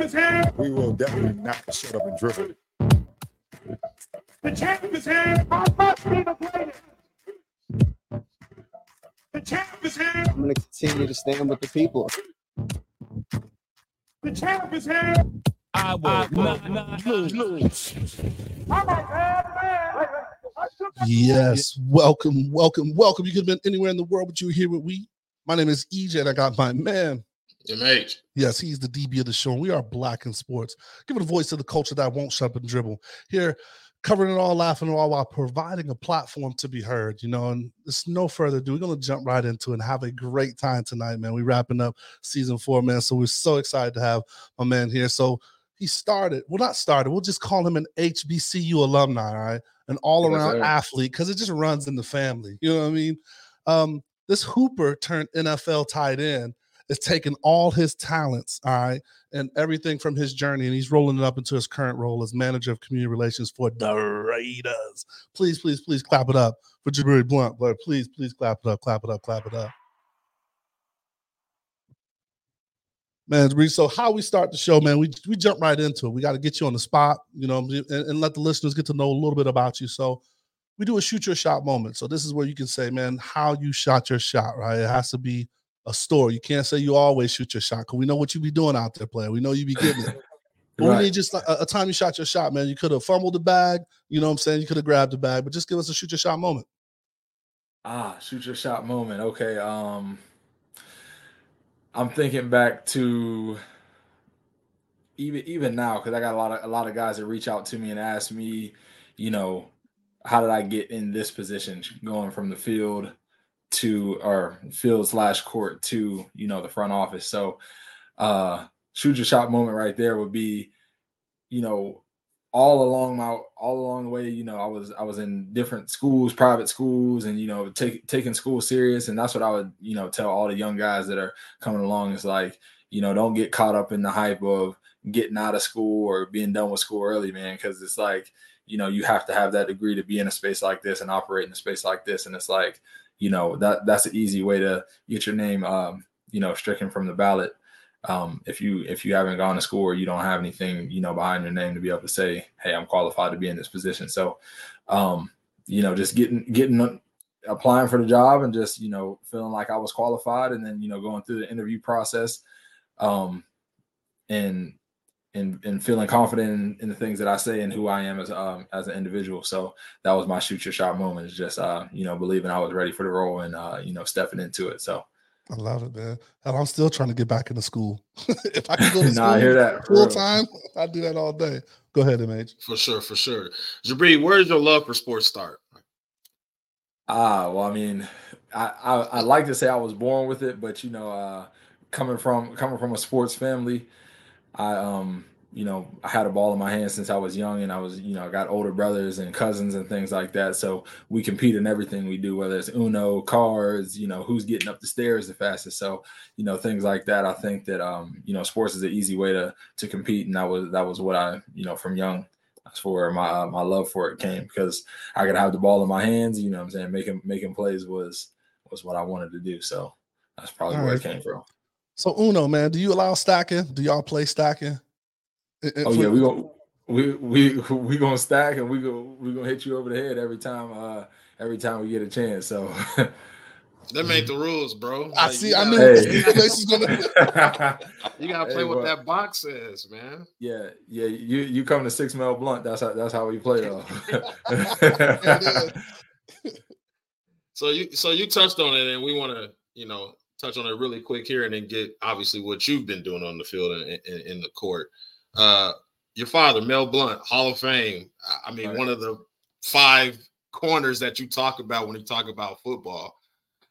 champ is here. We will definitely not shut up and dribble. The champ is here. I must be the greatest. The champ is here. I'm going to continue to stand with the people. The champ is here. I will not, not lose. I'm a bad man. I took a- Yes, welcome, welcome, welcome. You could have been anywhere in the world, but you're here with we. My name is EJ, and I got my man. MH. Yes, he's the DB of the show, and we are black in sports. Giving a voice to the culture that won't shut up and dribble. Here, covering it all, laughing it all while providing a platform to be heard. You know, and it's no further ado. We're gonna jump right into it and have a great time tonight, man. We're wrapping up season four, man. So we're so excited to have my man here. So he started, well, not started, we'll just call him an HBCU alumni, all right? An all-around sir. athlete, because it just runs in the family. You know what I mean? Um, this Hooper turned NFL tight end is taking all his talents, all right, and everything from his journey, and he's rolling it up into his current role as manager of community relations for the Raiders. Please, please, please clap it up for Jibri Blount, but please, please clap it up, clap it up, clap it up. Man, so how we start the show, man, we, we jump right into it. We got to get you on the spot, you know, and, and let the listeners get to know a little bit about you. So we do a shoot your shot moment. So this is where you can say, man, how you shot your shot, right? It has to be a story. You can't say you always shoot your shot because we know what you be doing out there playing. We know you be getting it. But we need just a, a time you shot your shot, man. You could have fumbled the bag, you know what I'm saying? You could have grabbed the bag, but just give us a shoot your shot moment. Ah, shoot your shot moment. Okay. Um I'm thinking back to even even now, because I got a lot of a lot of guys that reach out to me and ask me, you know, how did I get in this position going from the field to or field slash court to you know the front office. So uh shoot your shot moment right there would be, you know, all along my all along the way, you know, I was I was in different schools, private schools, and you know, take, taking school serious, and that's what I would you know tell all the young guys that are coming along is like, you know, don't get caught up in the hype of getting out of school or being done with school early, man, because it's like, you know, you have to have that degree to be in a space like this and operate in a space like this, and it's like, you know, that that's an easy way to get your name, um, you know, stricken from the ballot. Um, if you if you haven't gone to school or you don't have anything you know behind your name to be able to say hey i'm qualified to be in this position. So um, you know just getting getting applying for the job and just you know feeling like i was qualified and then you know going through the interview process um, and and and feeling confident in, in the things that i say and who i am as um as an individual so that was my shoot your shot moment is just uh you know believing i was ready for the role and uh you know stepping into it so I love it, man. And I'm still trying to get back into school. if I could go to school nah, I hear that full real. time, I'd do that all day. Go ahead, MH. For sure, for sure. Jibri, where did your love for sports start? Ah, well, I mean, I, I I like to say I was born with it, but you know, uh, coming from coming from a sports family, I um, you know, I had a ball in my hand since I was young, and I was, you know, I got older brothers and cousins and things like that. So we compete in everything we do, whether it's Uno, cards, you know, who's getting up the stairs the fastest. So you know, things like that. I think that um, you know, sports is an easy way to to compete, and that was that was what I, you know, from young. That's where my uh, my love for it came because I could have the ball in my hands. You know, what I'm saying making making plays was was what I wanted to do. So that's probably All where right. it came from. So Uno, man, do you allow stacking? Do y'all play stacking? Eh, eh, Oh yeah, we go we we we gonna stack and we go we gonna hit you over the head every time uh every time we get a chance. So That made the rules, bro. I see. I gotta- knew Hey. this was gonna. You gotta Hey, play what that box says, man. yeah, yeah, you you come to six Mel Blount. That's how that's how we play though. So you so you touched on it, and we want to you know touch on it really quick here, and then get obviously what you've been doing on the field and in, in the court. Uh, your father, Mel Blount, Hall of Fame. I- I mean, Right. one of the five corners that you talk about when you talk about football.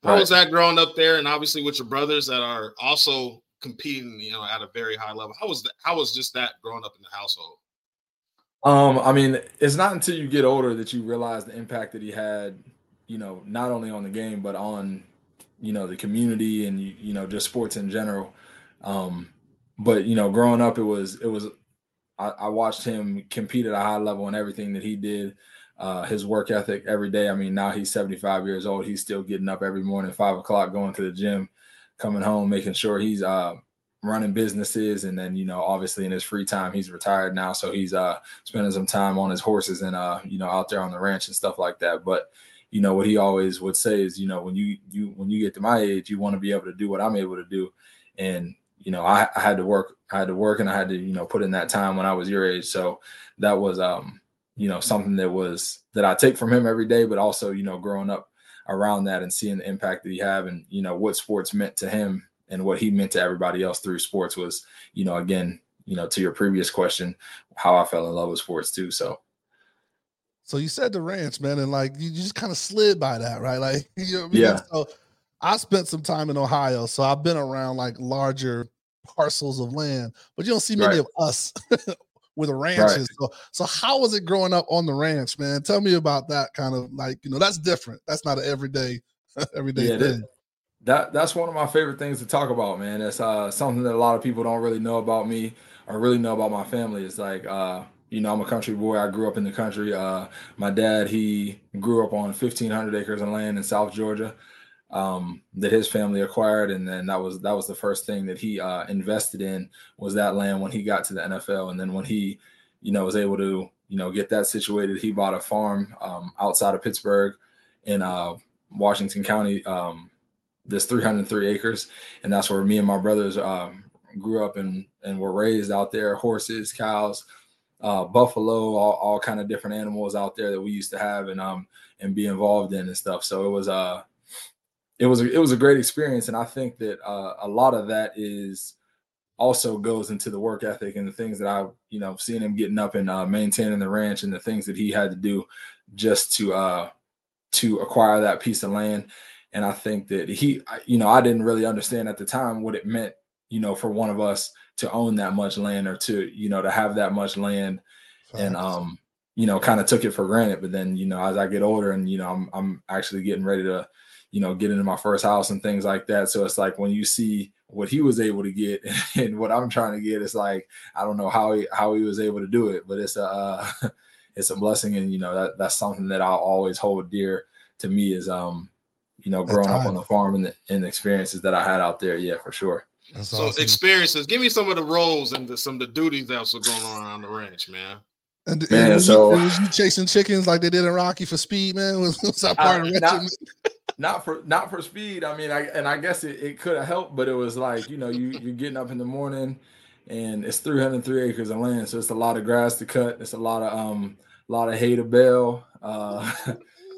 How Right. was that growing up there, and obviously with your brothers that are also competing, you know, at a very high level? How was that? How was just that growing up in the household? Um, I mean, it's not until you get older that you realize the impact that he had, you know, not only on the game but on, you know, the community and you, you know just sports in general. Um, but you know, growing up, it was it was I, I watched him compete at a high level and everything that he did. Uh, his work ethic every day. I mean, now he's 75 years old. He's still getting up every morning, five o'clock, going to the gym, coming home, making sure he's uh, running businesses, and then you know, obviously in his free time, he's retired now, so he's uh spending some time on his horses and uh you know out there on the ranch and stuff like that. But you know what he always would say is, you know, when you you when you get to my age, you want to be able to do what I'm able to do, and you know, I, I had to work, I had to work, and I had to you know put in that time when I was your age, so that was um you know something that was that I take from him every day, but also you know growing up around that and seeing the impact that he have and you know what sports meant to him and what he meant to everybody else through sports was you know again you know to your previous question how I fell in love with sports too. So So you said the ranch, man, and like you just kind of slid by that, right? Like you know what I mean? Yeah. So I spent some time in Ohio, so I've been around like larger parcels of land, but you don't see many Right. of us with ranches. So so how was it growing up on the ranch, man? Tell me about that kind of like, you know, that's different. That's not an everyday everyday Yeah, thing. that that's one of my favorite things to talk about man it's uh something that a lot of people don't really know about me or really know about my family it's like uh you know i'm a country boy. I grew up in the country. Uh my dad he grew up on 1500 acres of land in south georgia um that his family acquired. And then that was that was the first thing that he uh invested in was that land when he got to the nfl and then when he you know was able to you know get that situated he bought a farm um outside of pittsburgh in uh washington county. Um this 303 acres. And that's where me and my brothers um, grew up and and were raised out there horses cows uh, buffalo all, all kind of different animals out there that we used to have and um and be involved in and stuff. So it was uh it was a, it was a great experience. And i think that uh, a lot of that is also goes into the work ethic and the things that i you know seeing him getting up and uh, maintaining the ranch and the things that he had to do just to uh to acquire that piece of land. And I think that he, you know, I didn't really understand at the time what it meant, you know, for one of us to own that much land or to, you know, to have that much land, and um, you know, kind of took it for granted. But then, you know, as I get older, and you know, I'm I'm actually getting ready to, you know, get into my first house and things like that. So it's like when you see what he was able to get and what I'm trying to get, it's like I don't know how he how he was able to do it, but it's a uh, it's a blessing, and you know that that's something that I'll always hold dear to me is um you know growing up on the farm and the, and the experiences that I had out there. Yeah, for sure. That's So awesome. experiences. Give me some of the roles and the, some of the duties that's going on around the ranch, man. and, and was, so- you, and was you chasing chickens like they did in Rocky for speed, man? Was, was that part Uh, of not- not for not for speed. I mean, I and I guess it, it could have helped, but it was like you know you you're getting up in the morning, and it's 303 acres of land, so it's a lot of grass to cut. It's a lot of um a lot of hay to bale, uh,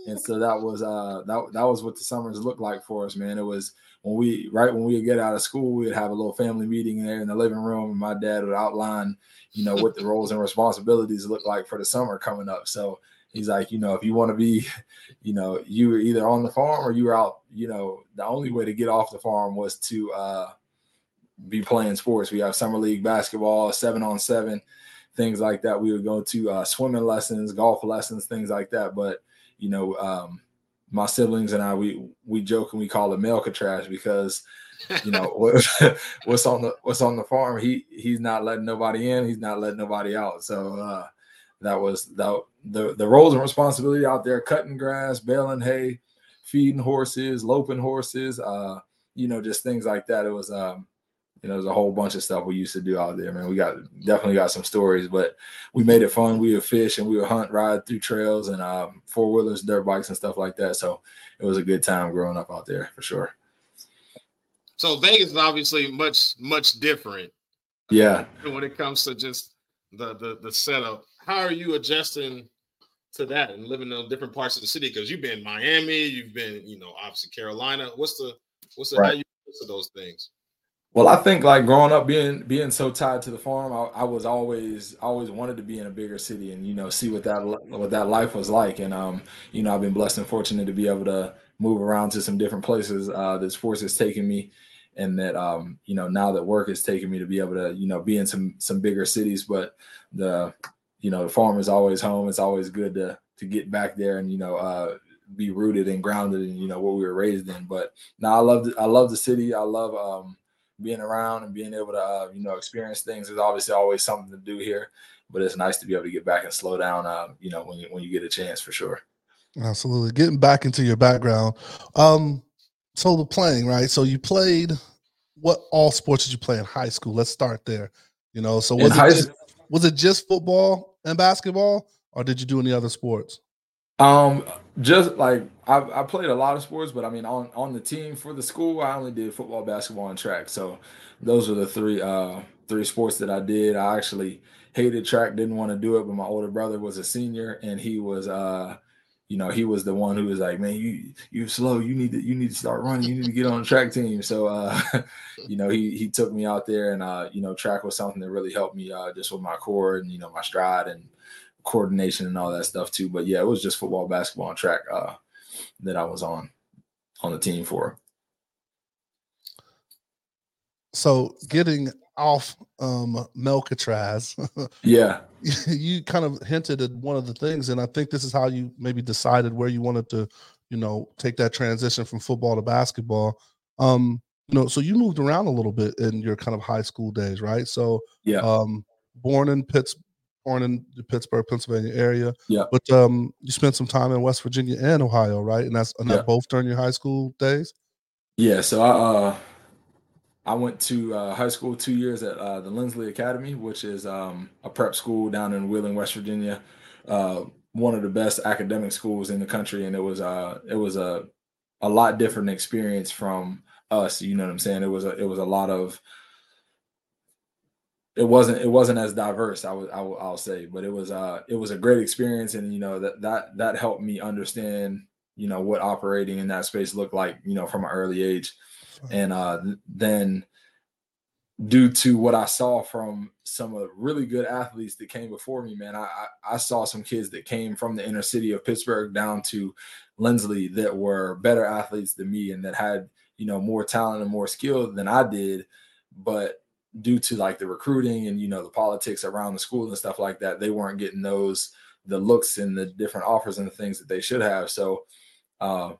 and so that was uh that that was what the summers looked like for us, man. It was when we right when we would get out of school, we would have a little family meeting there in the living room, and my dad would outline you know what the roles and responsibilities look like for the summer coming up. So he's like, you know, if you want to be you know, you were either on the farm or you were out, you know, the only way to get off the farm was to uh be playing sports. We have summer league basketball, seven on seven, things like that. We would go to uh swimming lessons, golf lessons, things like that. But you know, um my siblings and I we we joke and we call it Melcatraz because you know what, what's on the what's on the farm? He he's not letting nobody in. He's not letting nobody out. So uh that was the the the roles and responsibility out there cutting grass baling hay feeding horses loping horses uh you know just things like that. It was um you know there's a whole bunch of stuff we used to do out there man we got definitely got some stories but we made it fun we would fish and we would hunt ride through trails and um four wheelers dirt bikes and stuff like that so it was a good time growing up out there for sure So Vegas is obviously much much different yeah when it comes to just the the the setup. How are you adjusting to that and living in different parts of the city? Because you've been in Miami, you've been, you know, obviously Carolina. What's the what's the how Right. you to those things? Well, I think like growing up being being so tied to the farm, I, I was always always wanted to be in a bigger city and you know see what that what that life was like. And um, you know, I've been blessed and fortunate to be able to move around to some different places uh, that sports has taken me, and that um, you know now that work has taken me to be able to you know be in some some bigger cities. But the you know the farm is always home. It's always good to to get back there and you know uh, be rooted and grounded in you know what we were raised in. But now I love I love the city. I love um, being around and being able to uh, you know experience things is obviously always something to do here but it's nice to be able to get back and slow down uh, you know when you when you get a chance for sure Absolutely. Getting back into your background. Um, so the playing, right? So you played what all sports did you play in high school? Let's start there. You know, so was it just, was it just football and basketball, or did you do any other sports? Um, just like I, I played a lot of sports, but I mean on on the team for the school, I only did football, basketball, and track. So those are the three uh three sports that I did. I actually hated track, didn't want to do it, but my older brother was a senior and he was uh you know he was the one who was like man you you slow you need to you need to start running you need to get on the track team so uh you know he he took me out there and uh you know track was something that really helped me uh just with my core and you know my stride and coordination and all that stuff too but yeah it was just football basketball and track uh that i was on on the team for So getting off um Melcatraz, yeah you kind of hinted at one of the things, and I think this is how you maybe decided where you wanted to, you know, take that transition from football to basketball. Um, you know, so you moved around a little bit in your kind of high school days, right? So yeah um born in Pitts born in the Pittsburgh, Pennsylvania area. Yeah. But um you spent some time in West Virginia and Ohio, right? And that's and Yeah. that both during your high school days? Yeah, so I uh I went to uh, high school two years at uh, the Linsly Academy, which is um, a prep school down in Wheeling, West Virginia. Uh, one of the best academic schools in the country, and it was uh it was a a lot different experience from us. You know what I'm saying? It was a it was a lot of it wasn't it wasn't as diverse. I would I will I'll say, but it was uh it was a great experience, and you know that that that helped me understand you know what operating in that space looked like you know from an early age and uh, then due to what I saw from some of the really good athletes that came before me, man, I, I I saw some kids that came from the inner city of Pittsburgh down to Linsly that were better athletes than me and that had you know more talent and more skill than I did, but due to like the recruiting and you know the politics around the school and stuff like that, they weren't getting those the looks and the different offers and the things that they should have. So uh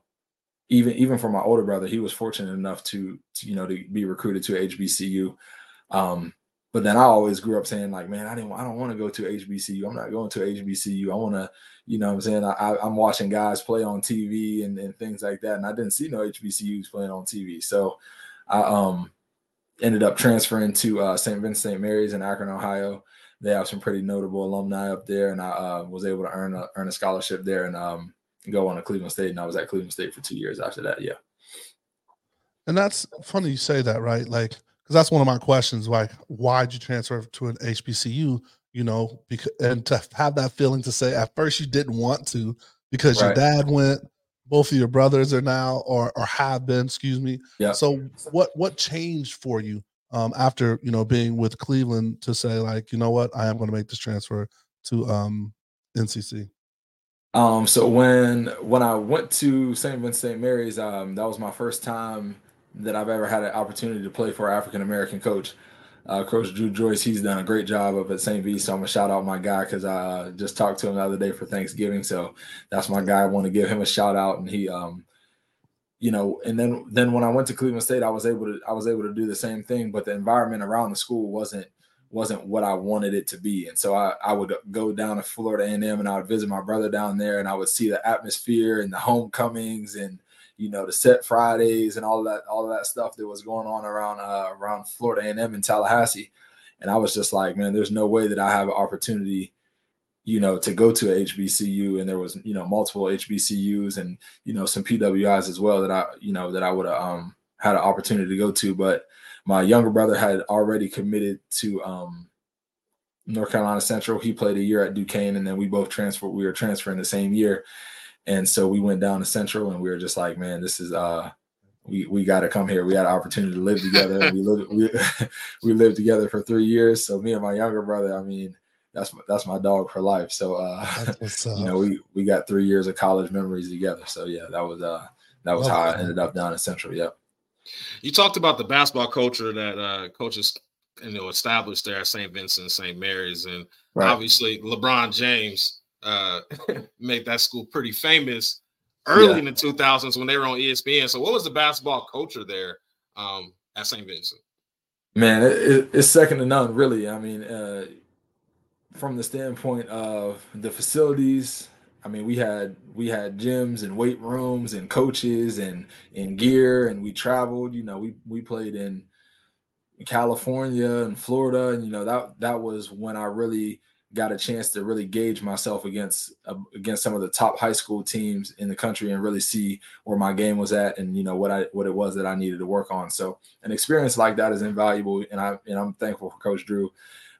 even even for my older brother, he was fortunate enough to, to you know to be recruited to HBCU. Um, but then I always grew up saying like, man, I didn't, I don't want to go to HBCU. I'm not going to HBCU. I want to, you know, I'm saying I, I'm watching guys play on TV and, and things like that, and I didn't see no HBCUs playing on TV. So I um ended up transferring to uh, St. Vincent St. Mary's in Akron, Ohio. They have some pretty notable alumni up there, and I uh, was able to earn a earn a scholarship there and um, go on to Cleveland State. And I was at Cleveland State for two years after that. Yeah. And that's funny you say that, right? Like, because that's one of my questions. Like, why'd you transfer to an HBCU? You know, because and to have that feeling to say at first you didn't want to because your dad went, both of your brothers are now or or have been, excuse me. Yeah. So what what changed for you um after you know being with Cleveland to say like, you know what, I am going to make this transfer to um NCC. Um, so when when I went to St. Vincent St. Mary's, um, that was my first time that I've ever had an opportunity to play for an African American coach. Uh, coach Dru Joyce, he's done a great job up at St. V. So I'm gonna shout out my guy because I uh, just talked to him the other day for Thanksgiving. So that's my guy. I want to give him a shout out, and he, um, you know, and then then when I went to Cleveland State, I was able to I was able to do the same thing, but the environment around the school wasn't wasn't what I wanted it to be. And so I, I would go down to Florida A&M and I would visit my brother down there and I would see the atmosphere and the homecomings and you know the set Fridays and all that all that stuff that was going on around uh, around Florida A&M and Tallahassee. And I was just like, man, there's no way that I have an opportunity, you know, to go to HBCU. And there was, you know, multiple HBCUs and you know some PWIs as well that I, you know, that I would have um, had an opportunity to go to, but my younger brother had already committed to um, North Carolina Central. He played a year at Duquesne, and then we both transferred. We were transferring the same year, and so we went down to Central, and we were just like, man, this is uh, we we got to come here. We had an opportunity to live together. we lived we we lived together for three years. So me and my younger brother, I mean, that's my, that's my dog for life. So uh, That's what's up. you know, we we got three years of college memories together. So yeah, that was uh that was Love how I ended up down at Central. Yep. You talked about the basketball culture that uh, coaches you know established there at St. Vincent, St. Mary's, and obviously LeBron James uh, made that school pretty famous early Yeah. in the 2000s when they were on ESPN. So, what was the basketball culture there um, at St. Vincent? Man, it, it, it's second to none, really. I mean, uh, from the standpoint of the facilities, I mean, we had we had gyms and weight rooms and coaches and and gear, and we traveled. You know, we we played in California and Florida, and you know that that was when I really got a chance to really gauge myself against uh, against some of the top high school teams in the country and really see where my game was at and you know what I what it was that I needed to work on. So an experience like that is invaluable, and I and I'm thankful for Coach Dru.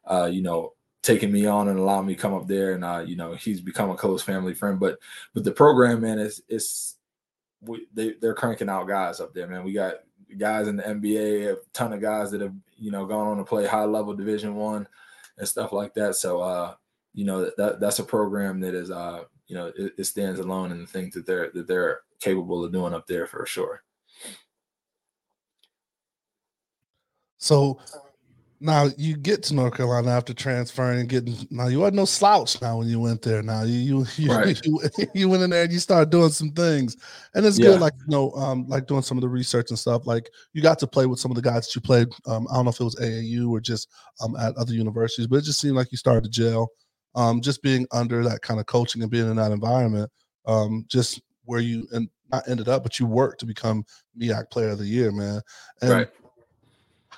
Uh, you know, taking me on and allowing me to come up there, and uh, you know, he's become a close family friend. But but the program, man, is is we, they they're cranking out guys up there, man. We got guys in the NBA, a ton of guys that have you know gone on to play high level Division One and stuff like that. So uh, you know that that's a program that is uh you know it, it stands alone in the things that they're that they're capable of doing up there for sure. So now you get to North Carolina after transferring and getting now you wasn't no slouch now when you went there. Now you you you, Right. you, you went in there and you started doing some things. And it's Yeah. good, like you know, um, like doing some of the research and stuff. Like you got to play with some of the guys that you played. Um, I don't know if it was AAU or just um at other universities, but it just seemed like you started to gel. Um, just being under that kind of coaching and being in that environment, um, just where you and not ended up, but you worked to become MEAC Player of the Year, man. And right.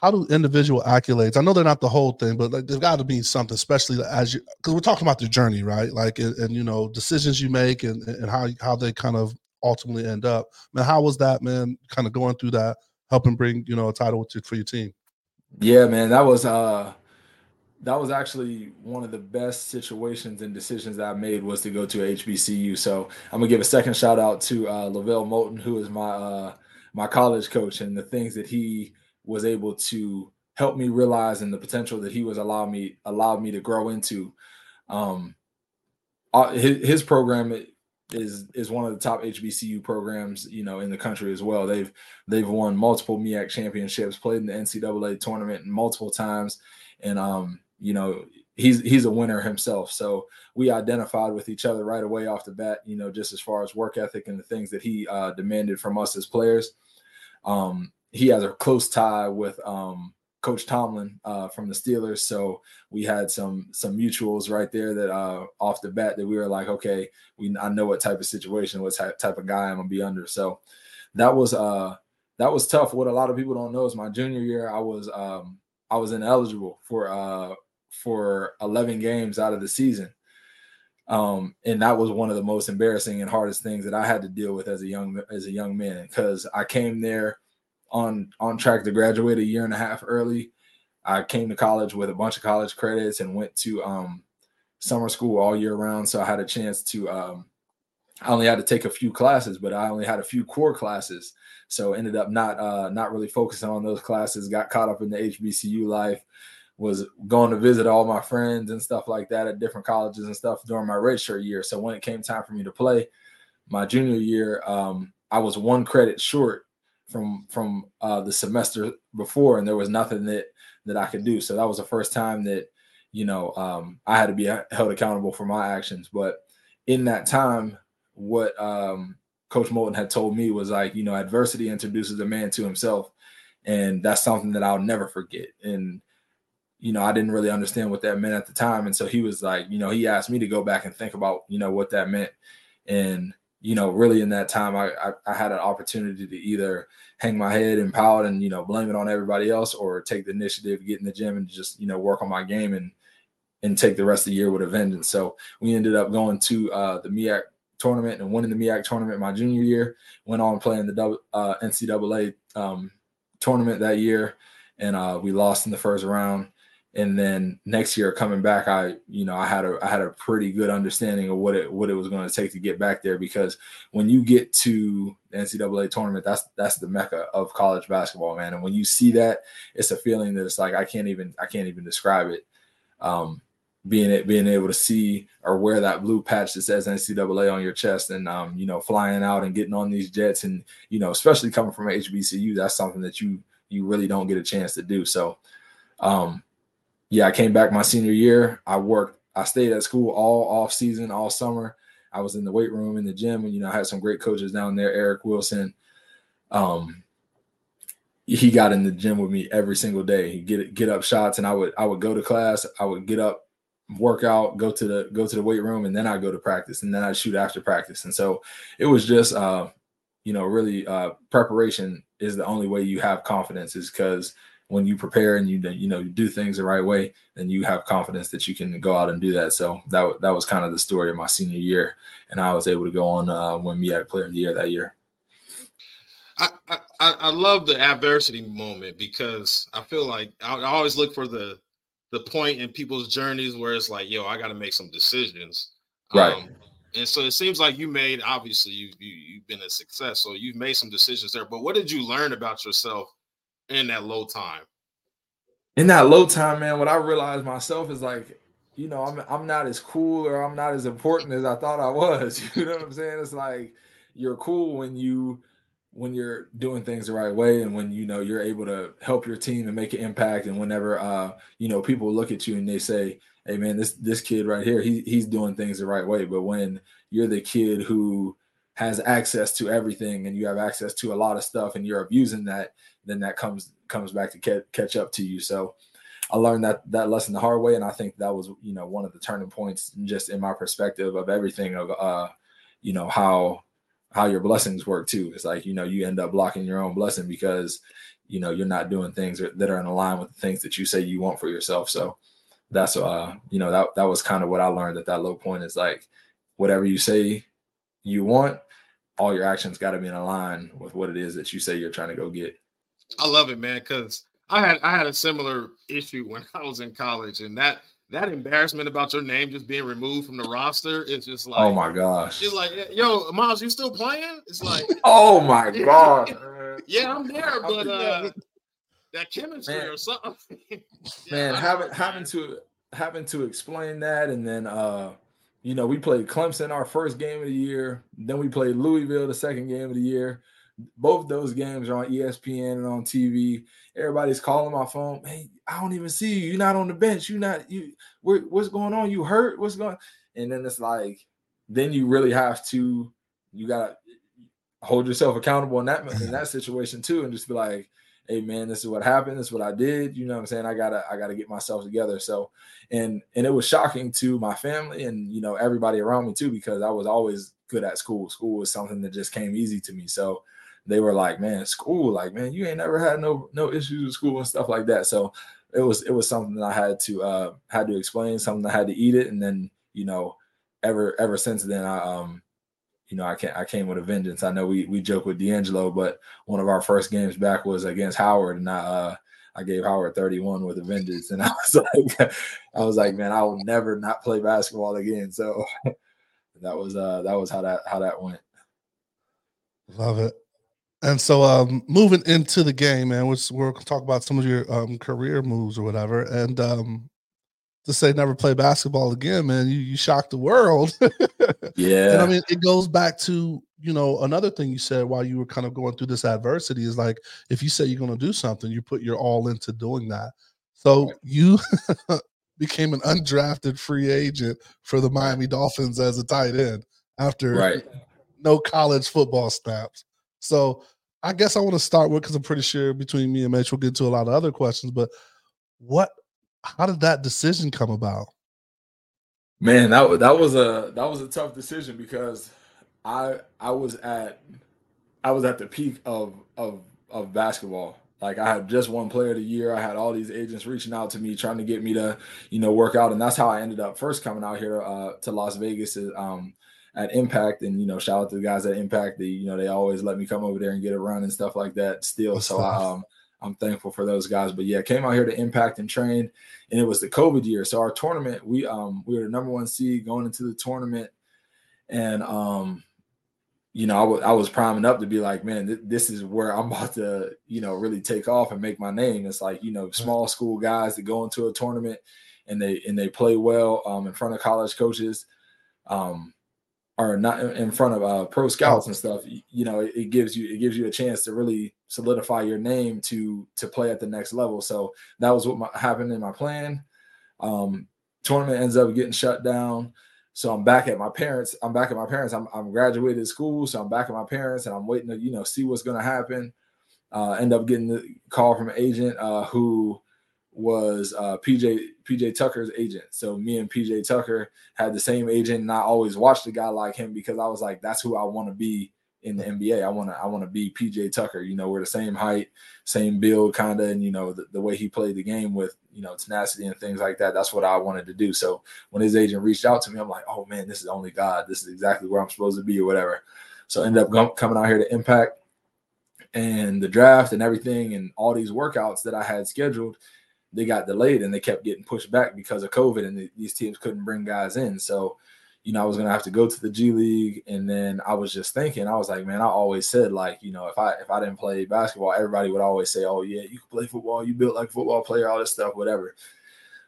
How do individual accolades? I know they're not the whole thing, but like there's got to be something, especially as you because we're talking about the journey, right? Like and, and, you know decisions you make and and how how they kind of ultimately end up. Man, how was that, man? Kind of going through that, helping bring you know a title to, for your team. Yeah, man, that was uh that was actually one of the best situations and decisions I made was to go to HBCU. So I'm gonna give a second shout out to uh LeVelle Moton, who is my uh my college coach and the things that he was able to help me realize and the potential that he was allowed me allowed me to grow into. Um uh, his, his program is is one of the top HBCU programs, you know, in the country as well. They've they've won multiple MEAC championships, played in the NCAA tournament multiple times, and um, you know, he's he's a winner himself. So we identified with each other right away off the bat, you know, just as far as work ethic and the things that he uh, demanded from us as players. Um, he has a close tie with um, Coach Tomlin uh, from the Steelers, so we had some some mutuals right there that uh, off the bat that we were like, okay, we I know what type of situation, what type type of guy I'm gonna be under. So that was uh that was tough. What a lot of people don't know is my junior year, I was um I was ineligible for uh for 11 games out of the season. Um, and that was one of the most embarrassing and hardest things that I had to deal with as a young as a young man because I came there on on track to graduate a year and a half early. I came to college with a bunch of college credits and went to um, summer school all year round. So I had a chance to. Um, I only had to take a few classes, but I only had a few core classes. So ended up not uh, not really focusing on those classes. Got caught up in the HBCU life. Was going to visit all my friends and stuff like that at different colleges and stuff during my redshirt year. So when it came time for me to play, my junior year, um, I was one credit short from from uh, the semester before, and there was nothing that that I could do. So that was the first time that you know um, I had to be held accountable for my actions. But in that time, what um, Coach Moton had told me was like, you know, adversity introduces a man to himself, and that's something that I'll never forget. And you know, I didn't really understand what that meant at the time, and so he was like, you know, he asked me to go back and think about, you know, what that meant, and you know, really in that time, I, I, I had an opportunity to either hang my head and pout and you know blame it on everybody else, or take the initiative, get in the gym, and just you know work on my game and and take the rest of the year with a vengeance. So we ended up going to uh, the MEAC tournament and winning the MEAC tournament my junior year. Went on playing the uh, NCAA um, tournament that year, and uh, we lost in the first round. And then next year coming back, I you know I had a I had a pretty good understanding of what it what it was going to take to get back there because when you get to the NCAA tournament, that's that's the mecca of college basketball, man. And when you see that, it's a feeling that it's like I can't even I can't even describe it. Um, being it being able to see or wear that blue patch that says NCAA on your chest and um, you know flying out and getting on these jets and you know especially coming from HBCU that's something that you you really don't get a chance to do so um, yeah I came back my senior year I worked I stayed at school all off season all summer I was in the weight room in the gym and you know I had some great coaches down there Eric Wilson um, he got in the gym with me every single day. He get get up shots, and I would I would go to class. I would get up, work out, go to the go to the weight room, and then I go to practice, and then I shoot after practice. And so it was just, uh, you know, really uh, preparation is the only way you have confidence is because when you prepare and you you know you do things the right way, then you have confidence that you can go out and do that. So that that was kind of the story of my senior year, and I was able to go on uh, win MEAC Player of the Year that year. I, I I love the adversity moment because I feel like I, I always look for the the point in people's journeys where it's like, yo, I got to make some decisions. Right. Um, and so it seems like you made obviously you, you you've been a success, so you've made some decisions there. But what did you learn about yourself in that low time? In that low time, man, what I realized myself is like, you know, I'm I'm not as cool or I'm not as important as I thought I was. You know what I'm saying? It's like you're cool when you when you're doing things the right way and when you know you're able to help your team and make an impact and whenever uh you know people look at you and they say hey man this this kid right here he, he's doing things the right way but when you're the kid who has access to everything and you have access to a lot of stuff and you're abusing that then that comes comes back to catch, up to you so i learned that that lesson the hard way and i think that was you know one of the turning points just in my perspective of everything of uh you know how how your blessings work too. It's like, you know, you end up blocking your own blessing because, you know, you're not doing things that are in line with the things that you say you want for yourself. So that's, uh, you know, that, that was kind of what I learned at that low point is like, whatever you say you want, all your actions got to be in line with what it is that you say you're trying to go get. I love it, man. Cause I had, I had a similar issue when I was in college and that, that embarrassment about your name just being removed from the roster is just like oh my gosh. it's like yo miles you still playing? It's like oh my god yeah i'm there but uh that chemistry man, or something. Yeah, man having having to having to explain that and then uh you know we played clemson our first game of the year then we played louisville the second game of the year both those games are on espn and on tv everybody's calling my phone. Hey, I don't even see you. You're not on the bench. You're not you. what's going on? You hurt? What's going? And then it's like, then you really have to. You gotta hold yourself accountable in that in that situation too, and just be like, hey man, this is what happened. This is what I did. You know what I'm saying? I gotta I gotta get myself together. So, and and it was shocking to my family and you know everybody around me too because I was always good at school. School was something that just came easy to me. So they were like, man, school, like, man, you ain't never had no no issues with school and stuff like that. So it was it was something that I had to uh had to explain, something I had to eat it, and then you know, ever ever since then, I um, you know, I can I came with a vengeance. I know we we joke with D'Angelo, but one of our first games back was against Howard, and I uh I gave Howard 31 with a vengeance, and I was like, I was like, man, I will never not play basketball again. So that was uh that was how that how that went. Love it. And so, um, moving into the game, man, we're, we're going to talk about some of your um, career moves or whatever. And um, to say never play basketball again, man, you, you shocked the world. yeah. And I mean, it goes back to, you know, another thing you said while you were kind of going through this adversity is like, if you say you're going to do something, you put your all into doing that. So you became an undrafted free agent for the Miami Dolphins as a tight end after right. no college football snaps. So I guess I want to start with because I'm pretty sure between me and Mitch we'll get to a lot of other questions. But what? How did that decision come about? Man, that that was a that was a tough decision because I I was at I was at the peak of of of basketball. Like I had just one player of the year. I had all these agents reaching out to me, trying to get me to, you know, work out, and that's how I ended up first coming out here uh, to Las Vegas. Um, at Impact, and you know, shout out to the guys at Impact. They, you know, they always let me come over there and get a run and stuff like that. Still, so I, um, I'm thankful for those guys. But yeah, came out here to Impact and trained, and it was the COVID year. So our tournament, we um we were the number one seed going into the tournament, and um, you know, I, w- I was priming up to be like, man, th- this is where I'm about to, you know, really take off and make my name. It's like, you know, small school guys that go into a tournament and they and they play well um in front of college coaches. Um, are not in front of uh, pro scouts and stuff, you know, it, it, gives you it gives you a chance to really solidify your name to to play at the next level. So that was what my, happened in my plan. Um, tournament ends up getting shut down. So I'm back at my parents. I'm back at my parents. I'm, I'm graduated school, so I'm back at my parents, and I'm waiting to you know see what's to happen. Uh, end up getting the call from an agent uh, who was uh, PJ PJ Tucker's agent. So me and PJ Tucker had the same agent, and I always watched a guy like him because I was like, that's who I want to be in the NBA. I want to I want to be PJ Tucker. You know, we're the same height, same build, kind of, and you know the, the way he played the game with you know tenacity and things like that. That's what I wanted to do. So when his agent reached out to me, I'm like, oh man, this is only God. This is exactly where I'm supposed to be, or whatever. So I ended up coming out here to Impact and the draft and everything, and all these workouts that I had scheduled. They got delayed and they kept getting pushed back because of COVID, and the, these teams couldn't bring guys in. So you know, I was gonna have to go to the G League, and then I was just thinking, I was like, man, I always said like, you know, if I if I didn't play basketball, everybody would always say, oh yeah, you can play football, you built like a football player, all this stuff, whatever.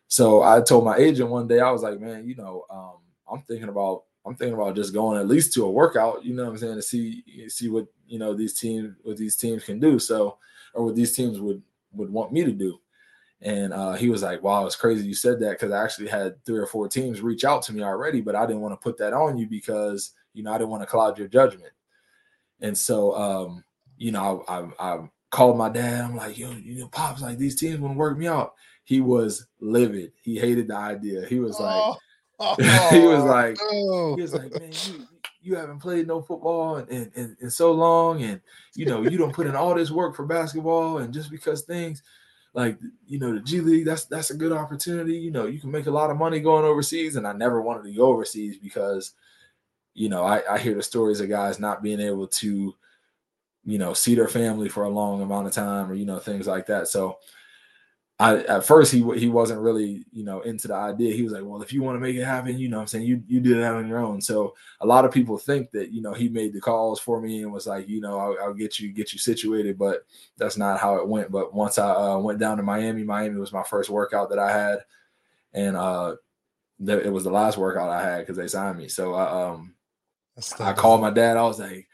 So I told my agent one day, I was like, man, you know, um, I'm thinking about I'm thinking about just going at least to a workout, you know what I'm saying, to see see what you know these teams what these teams can do. So or what these teams would would want me to do. And uh, he was like, "Wow, it's crazy you said that because I actually had three or four teams reach out to me already, but I didn't want to put that on you because you know I didn't want to cloud your judgment." And so, um, you know, I, I, I called my dad. I'm like, "Yo, you know, pops, like these teams want to work me out." He was livid. He hated the idea. He was like, Oh, he was like, oh. he was like, "Man, you, you haven't played no football in, in, in, in so long, and you know you don't put in all this work for basketball, and just because things." Like you know the G League that's that's a good opportunity. You know you can make a lot of money going overseas and I never wanted to go overseas because you know I, I hear the stories of guys not being able to you know see their family for a long amount of time or you know things like that. So I at first he he wasn't really you know into the idea. He was like, well, if you want to make it happen, you know, I'm saying you you did that on your own. So a lot of people think that you know he made the calls for me and was like, you know, I'll, I'll get you get you situated, but that's not how it went. But once I uh, went down to Miami, Miami was my first workout that I had, and uh, th- it was the last workout I had because they signed me. So I um I called my dad. I was like,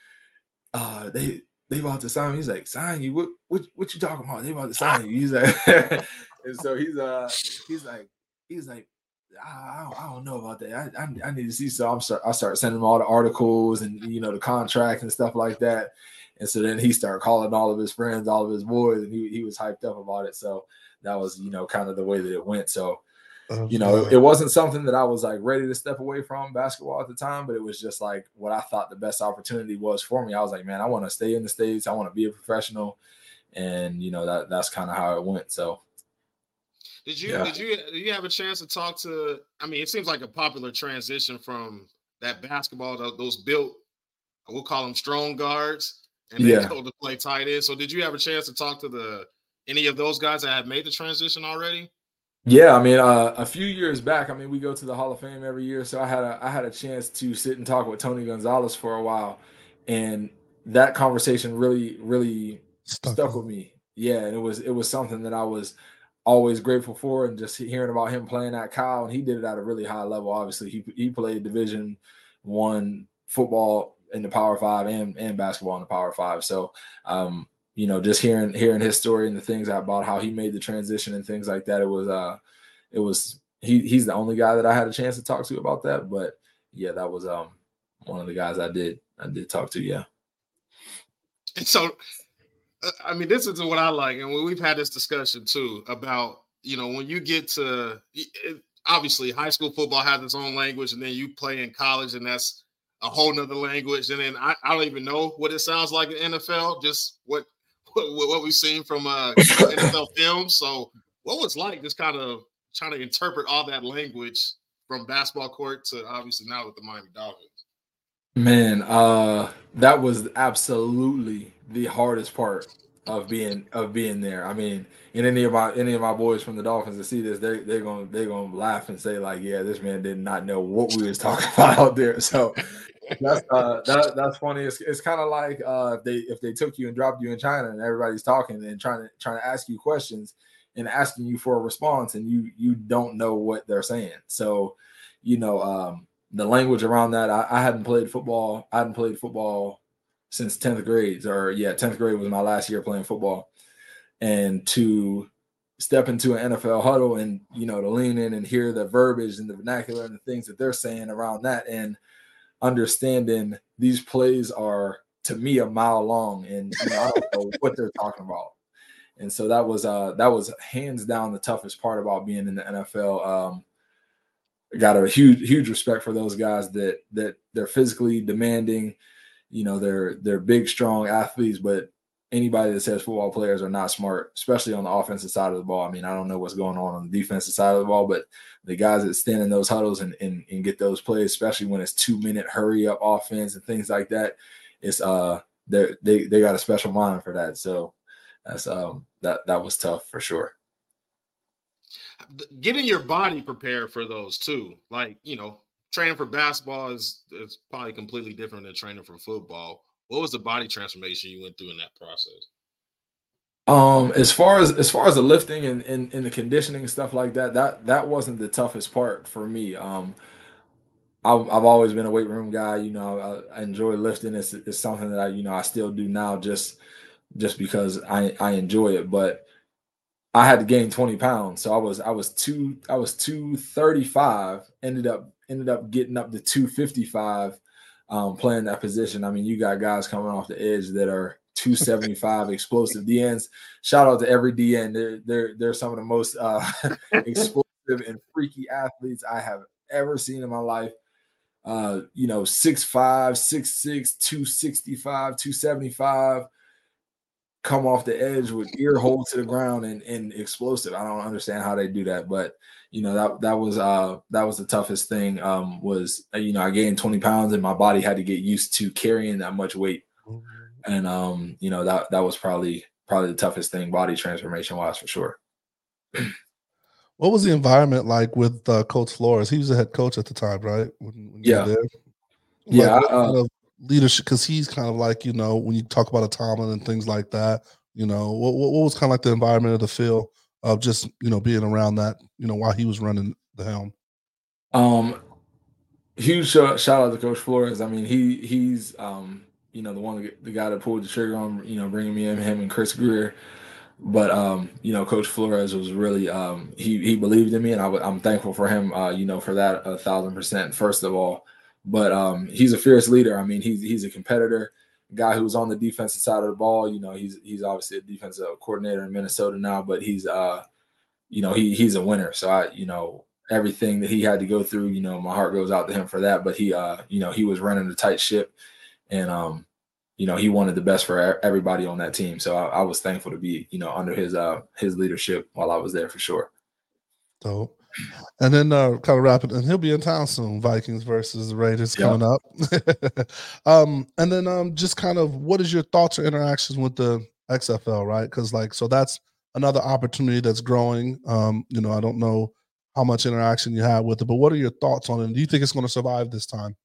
uh, they they about to sign me. He's like, sign you? What what what you talking about? They about to sign you. He's like, and so he's uh he's like he's like. I I don't, I don't know about that. I, I, I need to see. So I'm start. I start sending him all the articles and you know the contract and stuff like that. And so then he started calling all of his friends, all of his boys, and he he was hyped up about it. So that was you know kind of the way that it went. So Uh-huh. you know, it, it wasn't something that I was like ready to step away from basketball at the time, but it was just like what I thought the best opportunity was for me. I was like, man, I want to stay in the States. I want to be a professional. And, you know, that that's kind of how it went. So, Did you Yeah. did you did you have a chance to talk to? I mean, it seems like a popular transition from that basketball tho- those built, we'll call them strong guards, and Yeah. then go to play tight end. So, did you have a chance to talk to the any of those guys that have made the transition already? Yeah, I mean, uh, a few years back, I mean, we go to the Hall of Fame every year. So I had a, I had a chance to sit and talk with Tony Gonzalez for a while. And that conversation really, really Stuck stuck with me. Yeah, and it was it was something that I was always grateful for, and just hearing about him playing at Cal, and he did it at a really high level. Obviously, he he played Division One football in the Power Five and and basketball in the Power Five. So, um, you know, just hearing hearing his story and the things about how he made the transition and things like that, it was uh, it was he he's the only guy that I had a chance to talk to about that. But yeah, that was um one of the guys I did I did talk to. Yeah. And so, uh, I mean, this is what I like, and we- we've had this discussion too about you know when you get to obviously high school football has its own language, and then you play in college, and that's a whole nother language. And then I, I don't even know what it sounds like in NFL, just what what, what we've seen from uh, NFL films. So, what was like just kind of trying to interpret all that language from basketball court to obviously now with the Miami Dolphins. Man, uh that was absolutely the hardest part of being of being there. I mean, and any of my any of my boys from the Dolphins to see this, they they're gonna they're gonna laugh and say, like, yeah, this man did not know what we was talking about out there. So that's uh that, that's funny. It's, it's kind of like uh if they if they took you and dropped you in China and everybody's talking and trying to trying to ask you questions and asking you for a response and you you don't know what they're saying. So, you know, um the language around that. I, I hadn't played football. I hadn't played football since 10th grade, or yeah, 10th grade was my last year playing football. And to step into an NFL huddle and you know to lean in and hear the verbiage and the vernacular and the things that they're saying around that and understanding these plays are to me a mile long and you know, I don't know what they're talking about. And so that was uh that was hands down the toughest part about being in the NFL. Um got a huge huge respect for those guys that that they're physically demanding you know they're they're big, strong athletes, but anybody that says football players are not smart, especially on the offensive side of the ball. I mean, I don't know what's going on on the defensive side of the ball, but the guys that stand in those huddles and, and, and get those plays, especially when it's two minute hurry up offense and things like that, it's uh they they they got a special mind for that. So that's um that that was tough for sure. Getting your body prepared for those too, like you know, training for basketball is is probably completely different than training for football. What was the body transformation you went through in that process? Um, as far as as far as the lifting and, and, and the conditioning and stuff like that, that that wasn't the toughest part for me. Um, I've, I've always been a weight room guy. You know, I, I enjoy lifting. It's, it's something that I you know I still do now just just because I I enjoy it. But I had to gain 20 pounds. So I was I was two I was 235, ended up ended up getting up to 255 um, playing that position. I mean, you got guys coming off the edge that are 275 explosive DNs. Shout out to every DN. They're they're they're some of the most uh, explosive and freaky athletes I have ever seen in my life. Uh, you know, 6'5, 6'6, 265, 275 come off the edge with ear hole to the ground and, and explosive. I don't understand how they do that, but you know that that was uh that was the toughest thing. Um, was uh, you know I gained 20 pounds and my body had to get used to carrying that much weight, and um you know that that was probably probably the toughest thing body transformation wise for sure. what was the environment like with uh, Coach Flores? He was the head coach at the time, right? When, when yeah. Like, yeah. Uh, leadership because he's kind of like you know when you talk about a Tomlin and things like that. You know, what, what was kind of like the environment of the field of just you know being around that you know while he was running the helm. Um, huge shout, shout out to Coach Flores. I mean, he he's um you know the one the guy that pulled the trigger on you know bringing me in him and Chris Grier. But um, you know, Coach Flores was really um, he he believed in me, and I w- I'm thankful for him. Uh, you know, for that a thousand percent. First of all, but um, he's a fierce leader. I mean, he's he's a competitor, guy who's on the defensive side of the ball. You know, he's he's obviously a defensive coordinator in Minnesota now, but he's uh, you know, he he's a winner. So I, you know, everything that he had to go through, you know, my heart goes out to him for that. But he, uh, you know, he was running a tight ship, and um, you know, he wanted the best for everybody on that team. So I, I was thankful to be, you know, under his uh his leadership while I was there for sure. So and then uh, kind of wrap it, and he'll be in town soon. Vikings versus the Raiders Yep. coming up. um, and then um, just kind of what is your thoughts or interactions with the XFL, right? Because like, so that's another opportunity that's growing. Um, you know, I don't know how much interaction you have with it, but what are your thoughts on it? Do you think it's going to survive this time?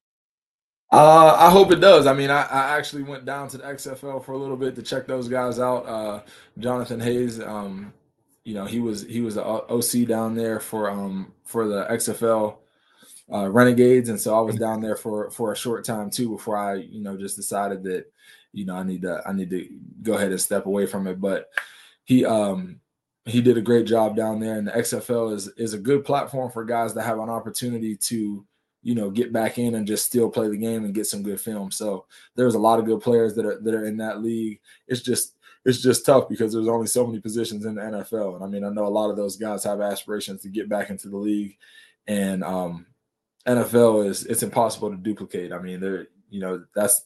Uh, I hope it does. I mean, I, I actually went down to the XFL for a little bit to check those guys out. Uh, Jonathan Hayes, um, you know, he was he was the OC down there for um for the XFL uh, Renegades, and so I was down there for for a short time too before I you know just decided that you know I need to I need to go ahead and step away from it. But he um he did a great job down there, and the XFL is is a good platform for guys that have an opportunity to you know get back in and just still play the game and get some good film. So there's a lot of good players that are that are in that league. It's just it's just tough because there's only so many positions in the NFL. And I mean, I know a lot of those guys have aspirations to get back into the league, and um, NFL is it's impossible to duplicate. I mean, there you know that's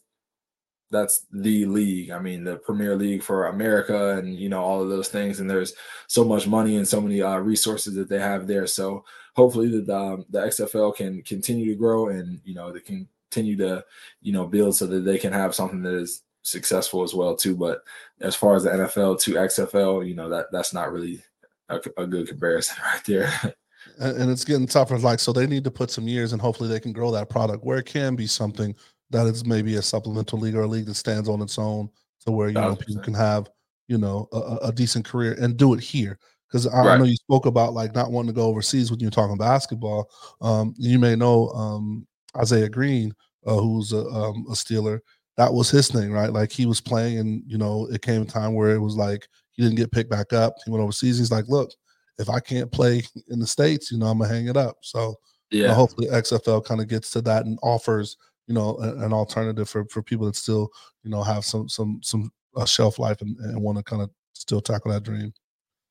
that's the league. I mean, the Premier League for America, and you know all of those things. And there's so much money and so many uh, resources that they have there. So hopefully that um, the XFL can continue to grow, and you know they can continue to you know build so that they can have something that is successful as well too. But as far as the NFL to XFL, you know that that's not really a, a good comparison right there. and, it's getting tougher. Like, so they need to put some years, and hopefully they can grow that product where it can be something that is maybe a supplemental league or a league that stands on its own, to where you know people can have you know a, a- decent career and do it here. Because I, I Right. know you spoke about like not wanting to go overseas when you're talking basketball. Um, you may know um, Isaiah Green, uh, who's a, um, a Steeler. That was his thing, right? Like he was playing, and you know, it came a time where it was like he didn't get picked back up. He went overseas. He's like, look, if I can't play in the states, you know, I'm gonna hang it up. So you know, yeah, hopefully XFL kind of gets to that and offers you know a- an alternative for for people that still you know have some some some uh, shelf life and, and want to kind of still tackle that dream.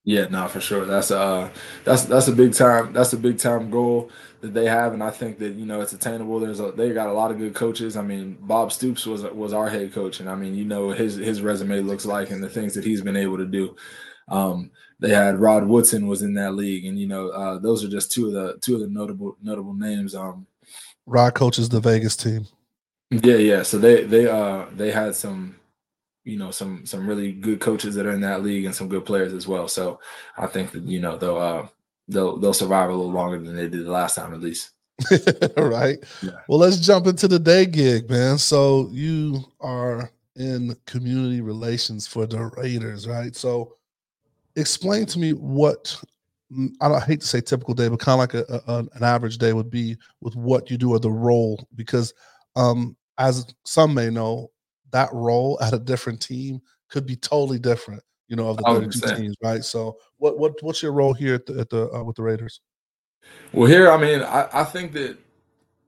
Yeah, no, for sure. That's uh that's that's a big time that's a big time goal that they have, and I think that you know it's attainable. There's a they got a lot of good coaches. I mean, Bob Stoops was was our head coach, and I mean, you know his his resume looks like and the things that he's been able to do. Um, they had Rod Woodson was in that league, and you know uh, those are just two of the two of the notable notable names. Um, Rod coaches the Vegas team. yeah, yeah. So they they uh they had some you know some some really good coaches that are in that league and some good players as well. So I think that you know they'll uh, they'll they'll survive a little longer than they did the last time at least. right. Yeah. Well, let's jump into the day gig, man. So you are in community relations for the Raiders, right? So explain to me what mm, I don't I hate to say typical day, but kind of like a, a, an average day would be with what you do or the role, because um, as some may know, that role at a different team could be totally different. You know, of the 32 100%. teams, right? So, what what what's your role here at the, at the uh, with the Raiders? Well, here, I mean, I, I think that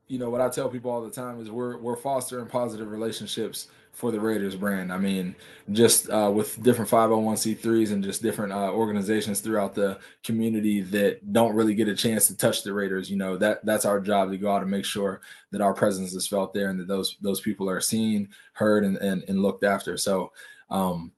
you know what I tell people all the time is we're we're fostering positive relationships for the Raiders brand. I mean, just uh, with different 501c3s and just different uh, organizations throughout the community that don't really get a chance to touch the Raiders. You know that that's our job to go out and make sure that our presence is felt there and that those those people are seen, heard, and and, and looked after. So. Um,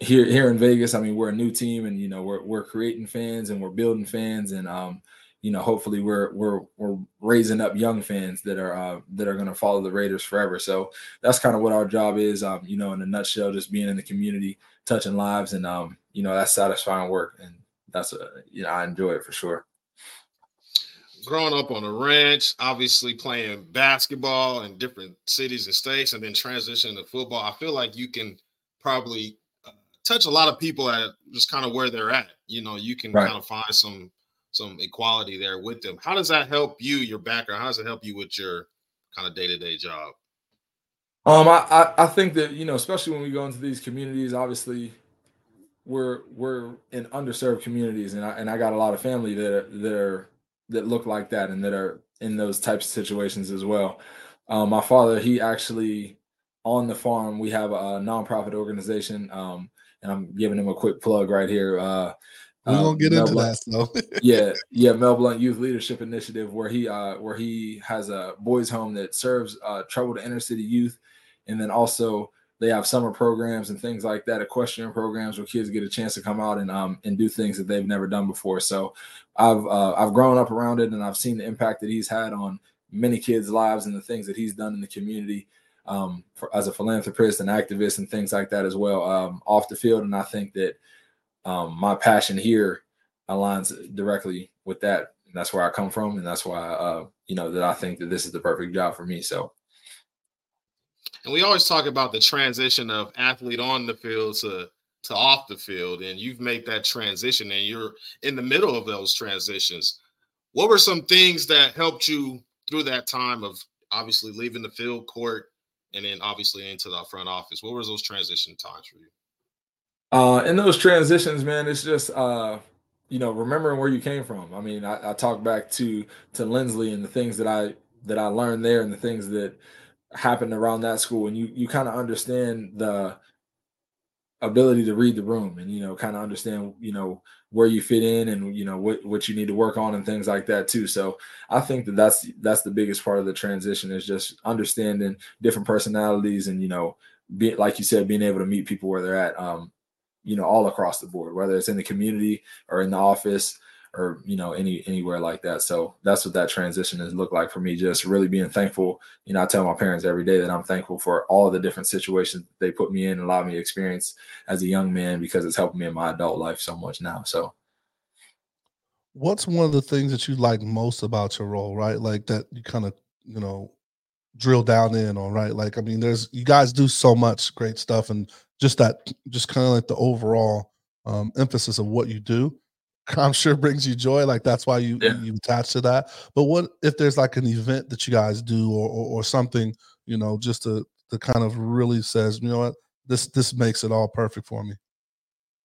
here here in Vegas, I mean, we're a new team, and you know, we're we're creating fans and we're building fans, and um, you know, hopefully we're we're we're raising up young fans that are uh, that are going to follow the Raiders forever. So that's kind of what our job is. Um, you know, in a nutshell, just being in the community, touching lives, and um, you know, that's satisfying work, and that's a you know, I enjoy it for sure. growing up on a ranch, obviously playing basketball in different cities and states, and then transitioning to football, I feel like you can probably uh, touch a lot of people at just kind of where they're at. You know, you can Right. kind of find some some equality there with them. How does that help you, your background? How does it help you with your kind of day to day job? Um, I, I think that you know, especially when we go into these communities, obviously, we're we're in underserved communities, and I and I got a lot of family that are, that are that look like that, and that are in those types of situations as well. Um, my father, he actually on the farm, we have a nonprofit organization, um, and I'm giving him a quick plug right here. Uh, We're uh, gonna get Mel into Blount- that, so yeah, yeah, Mel Blount Youth Leadership Initiative, where he uh where he has a boys' home that serves uh troubled inner city youth, and then also they have summer programs and things like that, equestrian programs where kids get a chance to come out and um and do things that they've never done before. So I've uh, I've grown up around it, and I've seen the impact that he's had on many kids' lives and the things that he's done in the community um, for, as a philanthropist and activist and things like that as well um, off the field. And I think that um, my passion here aligns directly with that. And that's where I come from, and that's why uh, you know that I think that this is the perfect job for me. So And we always talk about the transition of athlete on the field to to off the field, and you've made that transition, and you're in the middle of those transitions. What were some things that helped you through that time of obviously leaving the field court and then obviously into the front office? What were those transition times for you? Uh, in those transitions, man, it's just uh, you know remembering where you came from. I mean, I, I talk back to to Linsly and the things that I that I learned there and the things that happened around that school, and you you kind of understand the ability to read the room and you know kind of understand you know where you fit in and you know what what you need to work on and things like that too. So i think that that's that's the biggest part of the transition is just understanding different personalities and you know be like you said being able to meet people where they're at. Um you know all across the board whether it's in the community or in the office or you know any anywhere like that so that's what that transition has looked like for me just really being thankful you know i tell my parents every day that i'm thankful for all the different situations they put me in and allowed me to experience as a young man because it's helped me in my adult life so much now so what's one of the things that you like most about your role, right? Like that you kind of, you know, drill down in on, right? Like, I mean, there's you guys do so much great stuff and just that just kind of like the overall um emphasis of what you do. I'm sure brings you joy. Like that's why you Yeah. you attach to that. But what if there's like an event that you guys do or or, or something, you know, just to to kind of really says, you know what, this this makes it all perfect for me.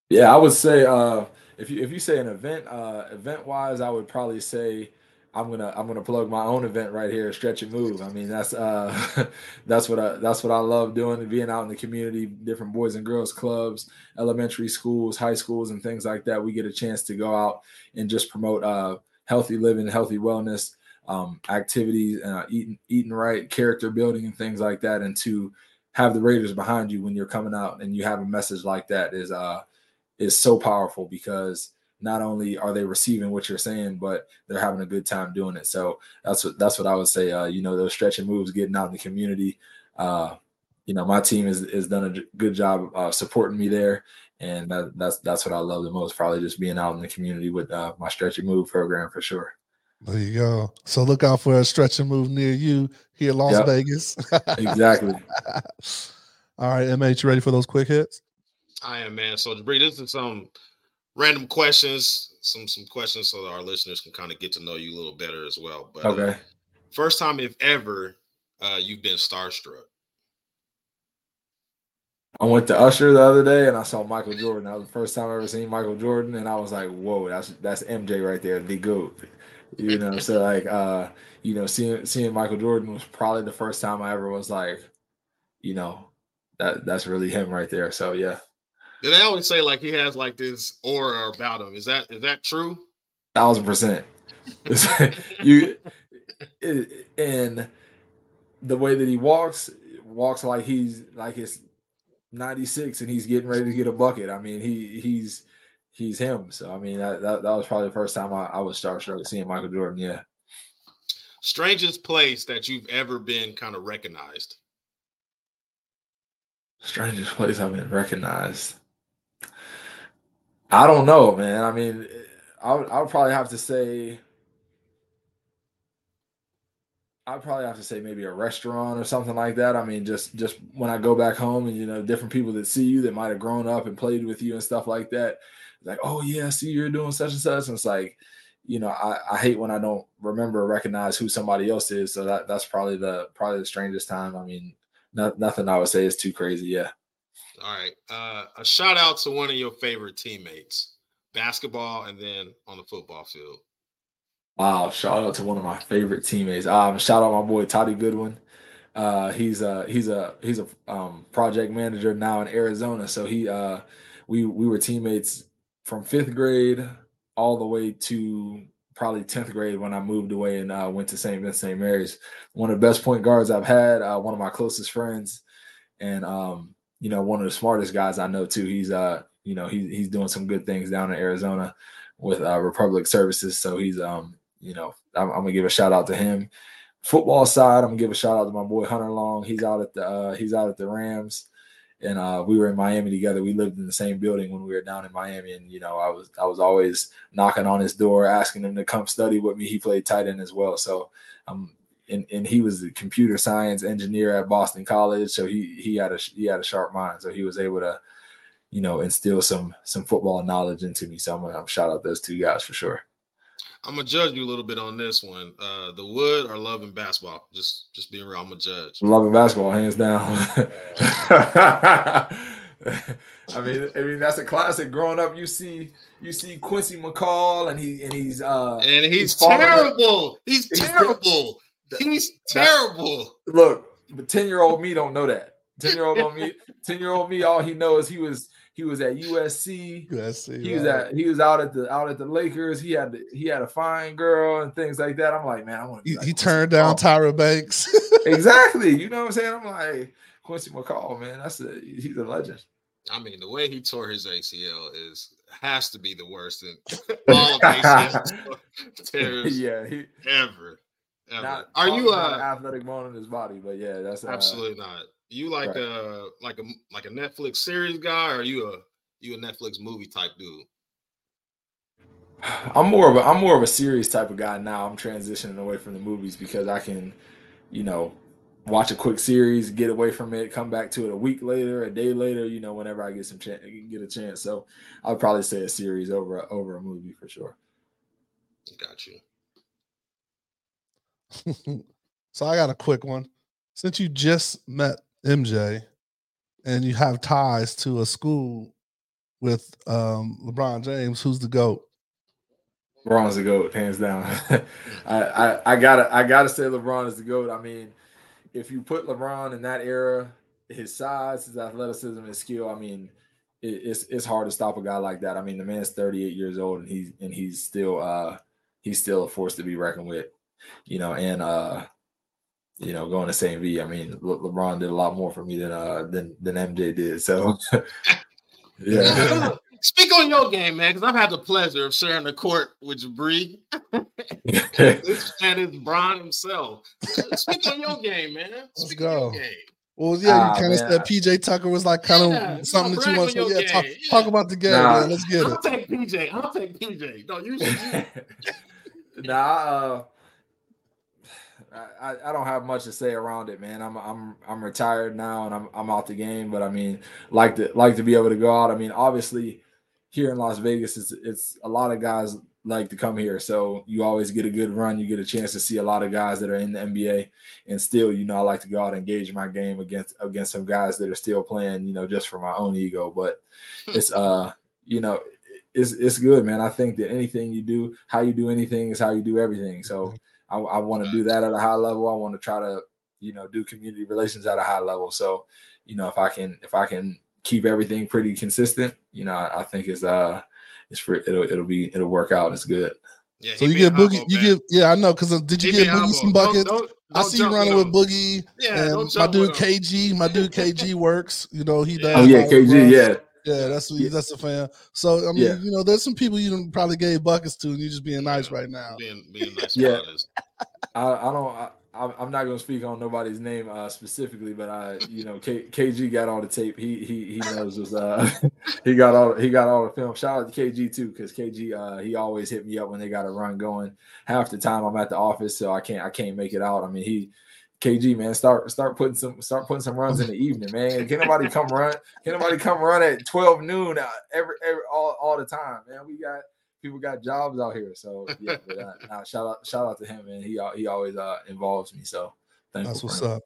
Yeah, I would say uh, if you if you say an event uh, event wise, I would probably say I'm gonna I'm gonna plug my own event right here, Stretch and Move. I mean, that's uh that's what I that's what I love doing, being out in the community, different boys and girls clubs, elementary schools, high schools, and things like that. We get a chance to go out and just promote uh healthy living, healthy wellness, um, activities, uh, eating eating right, character building, and things like that. And to have the Raiders behind you when you're coming out and you have a message like that is uh is so powerful because not only are they receiving what you're saying, but they're having a good time doing it. So that's what that's what I would say. Uh, you know, those stretching moves, getting out in the community. Uh, you know, my team has is done a good job uh, supporting me there, and that, that's that's what I love the most. Probably just being out in the community with uh, my stretch and move program for sure. There you go. So look out for a stretch and move near you here in Las Yep. Vegas. Exactly. All right, MH, you ready for those quick hits? I am man. So Jibri, this is some random questions, some some questions so that our listeners can kind of get to know you a little better as well. But uh, Okay. first time if ever uh, you've been starstruck. I went to Usher the other day and I saw Michael Jordan. That was the first time I ever seen Michael Jordan, and I was like, "Whoa, that's that's MJ right there, the goat." You know, so like, uh, you know, seeing seeing Michael Jordan was probably the first time I ever was like, you know, that that's really him right there. So yeah, They always say like he has like this aura about him. Is that is that true? thousand percent. you it, and the way that he walks walks like he's like it's 96 and he's getting ready to get a bucket. I mean, he he's he's him. So I mean that that, that was probably the first time I, I was starstruck seeing Michael Jordan. Yeah. Strangest place that you've ever been kind of recognized. Strangest place I've been recognized. I don't know, man. I mean, I would, I would probably have to say, I'd probably have to say maybe a restaurant or something like that. I mean, just just when I go back home and you know different people that see you that might have grown up and played with you and stuff like that, like, oh yeah, see you're doing such and such, and it's like, you know, I, I hate when I don't remember or recognize who somebody else is. So that that's probably the probably the strangest time. I mean, no, nothing I would say is too crazy. Yeah. All right. Uh, a shout out to one of your favorite teammates, basketball, and then on the football field. Wow, shout out to one of my favorite teammates. Um, shout out my boy Toddy Goodwin. Uh, he's a he's a he's a um, project manager now in Arizona. So he uh, we we were teammates from fifth grade all the way to probably tenth grade when I moved away and uh, went to St. Vincent St. Mary's. One of the best point guards I've had. Uh, one of my closest friends, and um, you know one of the smartest guys I know too. He's uh you know he's he's doing some good things down in Arizona with uh, Republic Services. So he's um you know, I'm, I'm, gonna give a shout out to him. Football side, I'm gonna give a shout out to my boy Hunter Long. He's out at the uh, he's out at the Rams, and uh, we were in Miami together. We lived in the same building when we were down in Miami, and you know, I was I was always knocking on his door, asking him to come study with me. He played tight end as well, so um, and and he was a computer science engineer at Boston College, so he he had a he had a sharp mind, so he was able to, you know, instill some some football knowledge into me. So I'm gonna shout out those two guys for sure. I'm gonna judge you a little bit on this one. Uh, the wood or love and basketball? Just just being real, I'm gonna judge. Loving basketball, hands down. I mean, I mean that's a classic. Growing up, you see you see Quincy McCall, and he and he's uh And he's, up. terrible. He's, He's- terrible. He's terrible. look, but ten year old me don't know that. Ten year old me, ten year old me, all he knows he was he was at USC. USC. He was at he was out at the out at the Lakers. He had the, he had a fine girl and things like that. I'm like, man, I want to. He, he turned down Tyra Banks. exactly. You know what I'm saying? I'm like Quincy McCall, man. That's a he's a legend. I mean, the way he tore his ACL is has to be the worst in all of ACL tears yeah, he ever. Ever. not, Are you probably not an uh athletic bone in his body, but yeah, that's uh, absolutely not. You like right. a like a like a Netflix series guy, or are you a you a Netflix movie type dude? I'm more of a I'm more of a serious type of guy now. I'm transitioning away from the movies because I can, you know, watch a quick series, get away from it, come back to it a week later, a day later, you know, whenever I get some chance, get a chance. So I'd probably say a series over a, over a movie for sure. Got you. so I got a quick one. Since you just met MJ and you have ties to a school with um, LeBron James, who's the GOAT? LeBron's the goat, hands down. I, I I gotta I gotta say LeBron is the goat. I mean, if you put LeBron in that era, his size, his athleticism, his skill, I mean, it, it's it's hard to stop a guy like that. I mean, the man's 38 years old and he's and he's still uh he's still a force to be reckoned with, you know, and uh you know, going to St. V. I mean, Le- LeBron did a lot more for me than uh than than MJ did. So yeah. Speak on your game, man, because I've had the pleasure of sharing the court with Jibri. this man is Bron himself. Speak on your game, man. Let's Speak on your go. game. Well, yeah, Ah, you kind of said PJ Tucker was like kind of Yeah, something no, that you want to brag say. on Yeah, talk, game, talk about the game, Nah. man. Let's get it. I'll take PJ. I'll take PJ. No, you should. You, nah, uh, I, I- I don't have much to say around it, man. I'm I'm I'm retired now and I'm I'm out the game, but I mean, like to like to be able to go out. I mean, obviously, here in Las Vegas, it's it's a lot of guys like to come here, so you always get a good run. You get a chance to see a lot of guys that are in the NBA, and still, you know, I like to go out and engage my game against against some guys that are still playing, you know, just for my own ego. But it's uh, you know, it's it's good, man. I think that anything you do, how you do anything is how you do everything. So I, I want to do that at a high level. I want to try to, you know, do community relations at a high level. So, you know, if I can if I can keep everything pretty consistent, you know, I, I think it's uh it's for it'll it'll be it'll work out. It's good. Yeah, So you been get Boogie. humble, You man. get yeah, I know. Because did you He get Boogie humble. some Don't- buckets? don't- I don't see you running with with him. Boogie. Yeah, and don't my dude with. KG, my dude KG works. You know he does. Oh yeah, KG. runs. Yeah, yeah, that's what, Yeah. that's a fan. So I mean, Yeah. you know, there's some people you done probably gave buckets to, and you're just being nice Yeah. right now. Being, being nice Yeah. I, I don't. I, I'm I'm not gonna speak on nobody's name uh, specifically, but I, you know, K, KG got all the tape. He he he knows was uh he got all he got all the film. Shout out to KG too, because KG uh he always hit me up when they got a run going. Half the time I'm at the office, so I can't I can't make it out. I mean he. KG man, start start putting some start putting some runs in the evening, man. Can nobody come run? Can nobody come run at 12 noon uh, every, every all, all the time, man? We got people got jobs out here. So yeah, but uh, nah, shout out shout out to him, man. He he always uh involves me. So. That's what's him. up.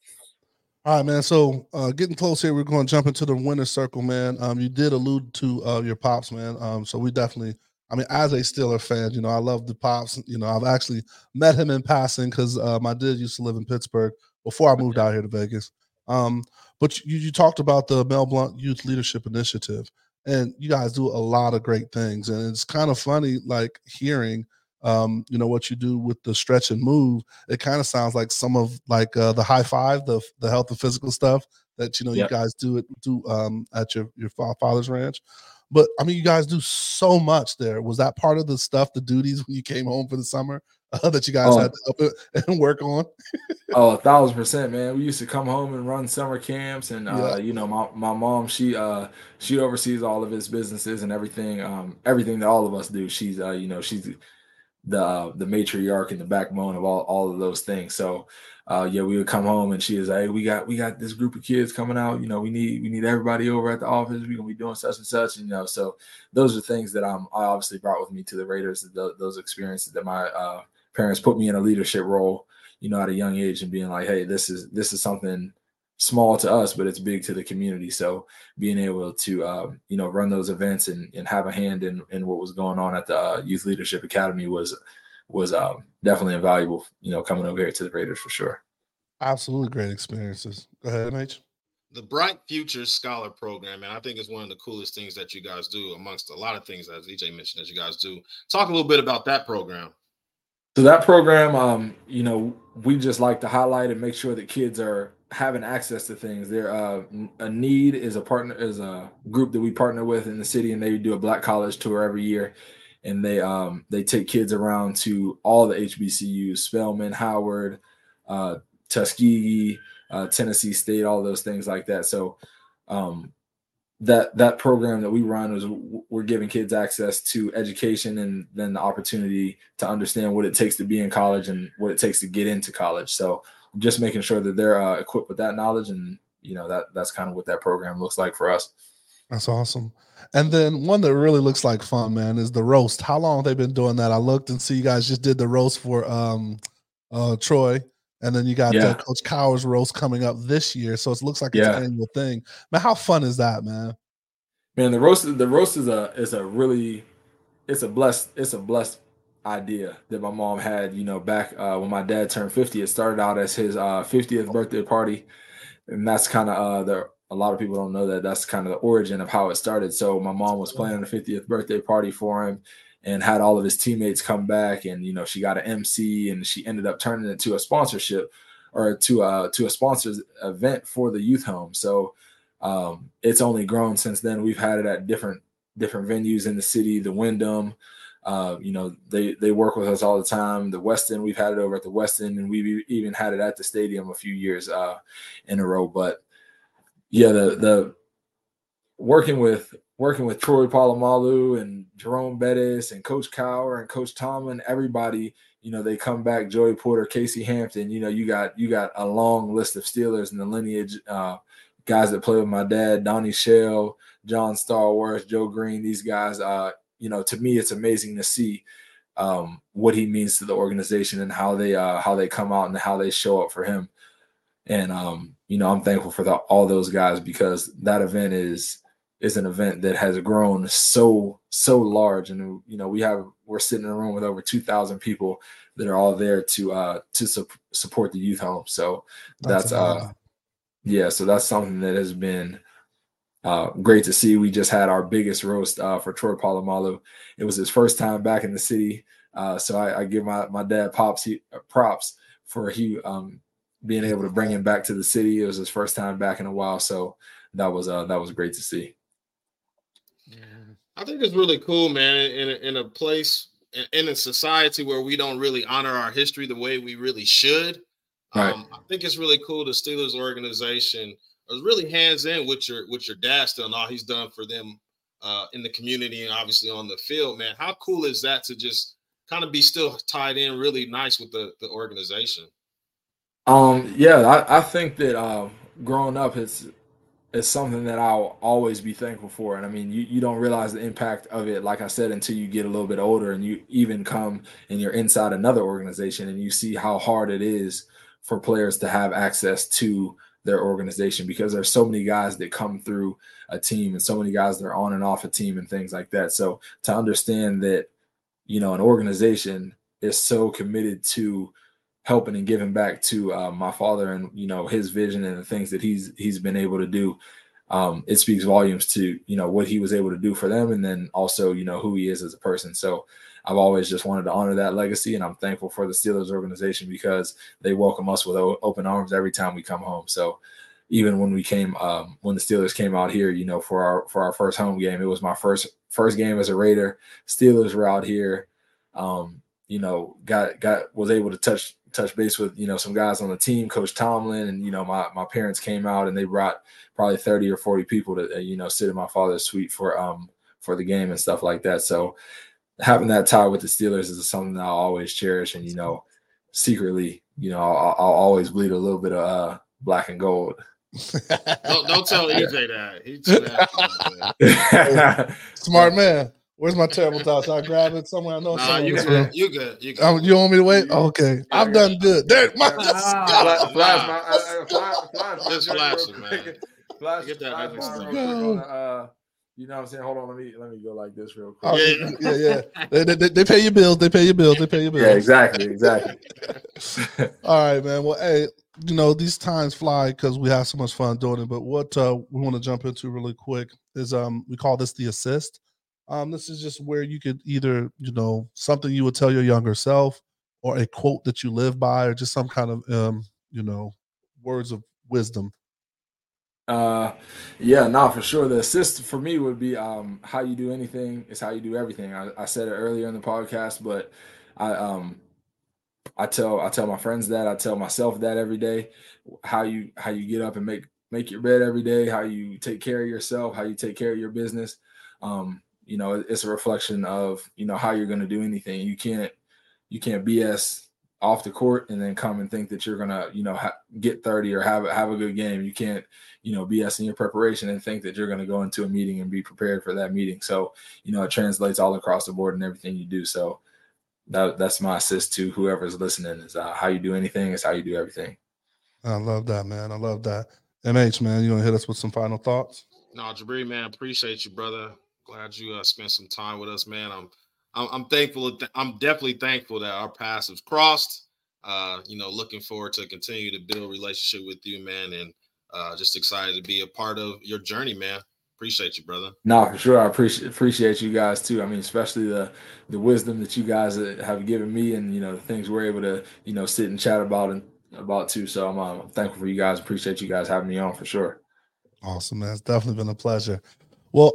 All right, man. So uh, getting close here, we're going to jump into the winner's circle, man. Um, you did allude to uh, your pops, man. Um, so we definitely, I mean, as a Steeler fan, you know, I love the pops. You know, I've actually met him in passing because um, I did used to live in Pittsburgh before I moved out here to Vegas. Um, but you, you talked about the Mel Blount Youth Leadership Initiative, and you guys do a lot of great things. And it's kind of funny, like hearing, um, you know, what you do with the stretch and move. It kind of sounds like some of like uh, the high five, the the health and physical stuff that you know Yep. you guys do it do um, at your your father's ranch. But I mean, you guys do so much there. Was that part of the stuff, the duties when you came home for the summer uh, that you guys Oh. had to up and work on? Oh, a thousand percent, man. We used to come home and run summer camps, and uh, Yeah. you know, my, my mom, she uh she oversees all of his businesses and everything, um, everything that all of us do. She's uh, you know, she's the the matriarch and the backbone of all all of those things. So uh yeah, we would come home and she is like, hey, we got we got this group of kids coming out, you know, we need we need everybody over at the office. We're gonna be doing such and such, And, you know. So those are things that I'm I obviously brought with me to the Raiders, th- those experiences that my uh parents put me in a leadership role you know, at a young age and being like, hey, this is this is something small to us, but it's big to the community. So being able to um, you know run those events and, and have a hand in in what was going on at the uh, Youth Leadership Academy was was um, definitely invaluable. You know, coming over here to the Raiders for sure. Absolutely great experiences. Go ahead, MH. the Bright Futures Scholar Program, and I think it's one of the coolest things that you guys do amongst a lot of things as EJ mentioned that you guys do. Talk a little bit about that program. So that program, um, you know, we just like to highlight and make sure that kids are having access to things. There, uh, a need is a partner is a group that we partner with in the city, and they do a Black College tour every year, and they um they take kids around to all the HBCUs, Spelman, Howard, uh, Tuskegee, uh, Tennessee State, all those things like that. So, um, that that program that we run is we're giving kids access to education and then the opportunity to understand what it takes to be in college and what it takes to get into college. So just making sure that they're uh, equipped with that knowledge and you know that that's kind of what that program looks like for us. That's awesome. And then one that really looks like fun, man, is the roast. How long they've they been doing that? I looked and see you guys just did the roast for um uh Troy, and then you got Yeah. the Coach Cowher's roast coming up this year. So it looks like it's Yeah. an annual thing. Man, how fun is that, man? Man, the roast the roast is a is a really it's a blessed it's a blessed idea that my mom had. You know, back uh, when my dad turned 50, it started out as his uh, 50th birthday party, and that's kind of uh, the. A lot of people don't know that that's kind of the origin of how it started. So my mom was planning a 50th birthday party for him, and had all of his teammates come back, and you know she got an MC, and she ended up turning it to a sponsorship or to a to a sponsors event for the youth home. So um, it's only grown since then. We've had it at different different venues in the city, the Wyndham. Uh, you know, they they work with us all the time. The Westin, we've had it over at the Westin, and we've even had it at the stadium a few years uh, in a row. But yeah, the the working with working with Troy Polamalu and Jerome Bettis and Coach Cowher and Coach Tomlin, everybody, you know, they come back. Joey Porter, Casey Hampton, you know, you got you got a long list of Steelers in the lineage. Uh, guys that play with my dad, Donnie Shell, John Stallworth, Joe Greene, these guys, uh, you know, to me, it's amazing to see um, what he means to the organization and how they uh, how they come out and how they show up for him. And um, you know, I'm thankful for the, all those guys because that event is is an event that has grown so so large, and you know, we have we're sitting in a room with over 2,000 people that are all there to uh, to su- support the youth home. So that's, that's uh, yeah, so that's something that has been uh, great to see. We just had our biggest roast uh, for Troy Polamalu. It was his first time back in the city, uh, so I, I, give my my dad pops he, uh, props for he um, being able to bring him back to the city. It was his first time back in a while, so that was uh, that was great to see. I think it's really cool, man. In a, in a place in a society where we don't really honor our history the way we really should. Right. Um, I think it's really cool. The Steelers organization was really hands in with your with your dad still and all he's done for them uh, in the community and obviously on the field. Man, how cool is that to just kind of be still tied in really nice with the the organization? Um, yeah, I, I think that uh, growing up, it's it's something that I'll always be thankful for. And I mean, you, you don't realize the impact of it, like I said, until you get a little bit older and you even come and you're inside another organization and you see how hard it is for players to have access to their organization because there's so many guys that come through a team and so many guys that are on and off a team and things like that. So to understand that, you know, an organization is so committed to helping and giving back to uh, my father and you know his vision and the things that he's he's been able to do um, it speaks volumes to you know what he was able to do for them and then also you know who he is as a person so I've always just wanted to honor that legacy, and I'm thankful for the Steelers organization because they welcome us with open arms every time we come home. So even when we came, um, when the Steelers came out here, you know, for our for our first home game, it was my first first game as a Raider. Steelers were out here, um, you know, got got was able to touch touch base with you know some guys on the team, Coach Tomlin, and you know my my parents came out and they brought probably 30 or 40 people to you know sit in my father's suite for um for the game and stuff like that. So having that tie with the Steelers is something that I'll always cherish. And, you know, secretly, you know, I'll, I'll always bleed a little bit of uh, black and gold. don't, don't tell EJ that. Smart man. Where's my terrible thoughts? I grab it somewhere. I know nah, you good. You good. You good. Um, you want me to wait? Okay, yeah, I've done good. There, my, ah, flash, flash, flash, Just flashing, man. Flash, get that. Flash, you know what I'm saying? Hold on, let me let me go like this real quick. Oh, yeah, yeah, yeah. they, they, they, pay your bills. They pay your bills. They pay your bills. Yeah, exactly, exactly. All right, man. Well, hey, you know these times fly because we have so much fun doing it. But what uh, we want to jump into really quick is um we call this the assist. Um, this is just where you could either you know something you would tell your younger self, or a quote that you live by, or just some kind of um you know words of wisdom uh, yeah, no, for sure. The assist for me would be um how you do anything is how you do everything. I, I said it earlier in the podcast, but I um I tell I tell my friends that I tell myself that every day. How you how you get up and make make your bed every day, how you take care of yourself, how you take care of your business. Um, you know, it's a reflection of you know how you're going to do anything. You can't you can't BS off the court and then come and think that you're gonna, you know, ha- get 30 or have have a good game. You can't, you know, BS in your preparation and think that you're gonna go into a meeting and be prepared for that meeting. So, you know, it translates all across the board and everything you do. So that that's my assist to whoever's listening is uh, how you do anything is how you do everything. I love that, man. I love that. MH, man, you gonna hit us with some final thoughts? No, Jibri, man, appreciate you, brother. Glad you uh, spent some time with us, man. I'm I'm, I'm thankful. I'm definitely thankful that our paths have crossed. Uh, you know, looking forward to continue to build relationship with you, man, and uh, just excited to be a part of your journey, man. Appreciate you, brother. No, for sure. I appreciate appreciate you guys too. I mean, especially the the wisdom that you guys have given me, and you know the things we're able to you know sit and chat about and about too. So I'm, uh, I'm thankful for you guys. Appreciate you guys having me on for sure. Awesome, man. It's definitely been a pleasure. Well,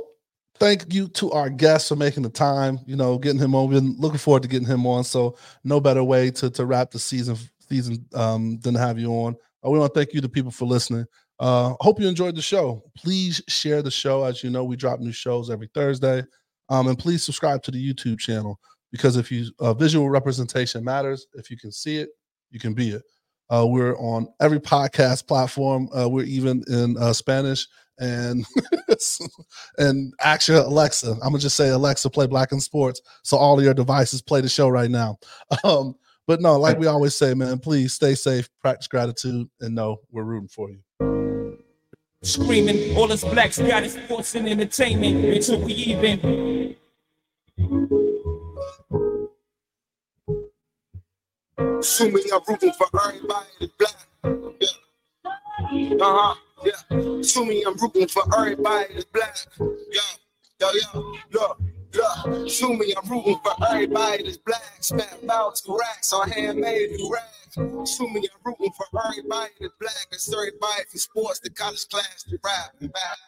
thank you to our guests for making the time. You know, getting him on. We've been looking forward to getting him on. So no better way to to wrap the season season um, than to have you on. We want to thank you to people for listening. Uh, hope you enjoyed the show. Please share the show. As you know, we drop new shows every Thursday. Um, and please subscribe to the YouTube channel because if you uh, visual representation matters. If you can see it, you can be it. Uh, we're on every podcast platform. Uh, we're even in uh, Spanish and and actually Alexa. I'm gonna just say Alexa, play Black in Sports, so all of your devices play the show right now. Um, but no, like we always say, man, please stay safe, practice gratitude, and know we're rooting for you. Screaming, all us blacks got is sports and entertainment until we even. Assuming I'm rooting for everybody that's black. Yeah. Uh-huh. Yeah. Assuming I'm rooting for everybody that's black. Yeah. Yeah. Yeah. look. Yeah, sue me, I'm rooting for everybody that's black. Spent about two racks on handmade new rags. Sue me, I'm rooting for everybody that's black. It's everybody from sports to college class to rap and back.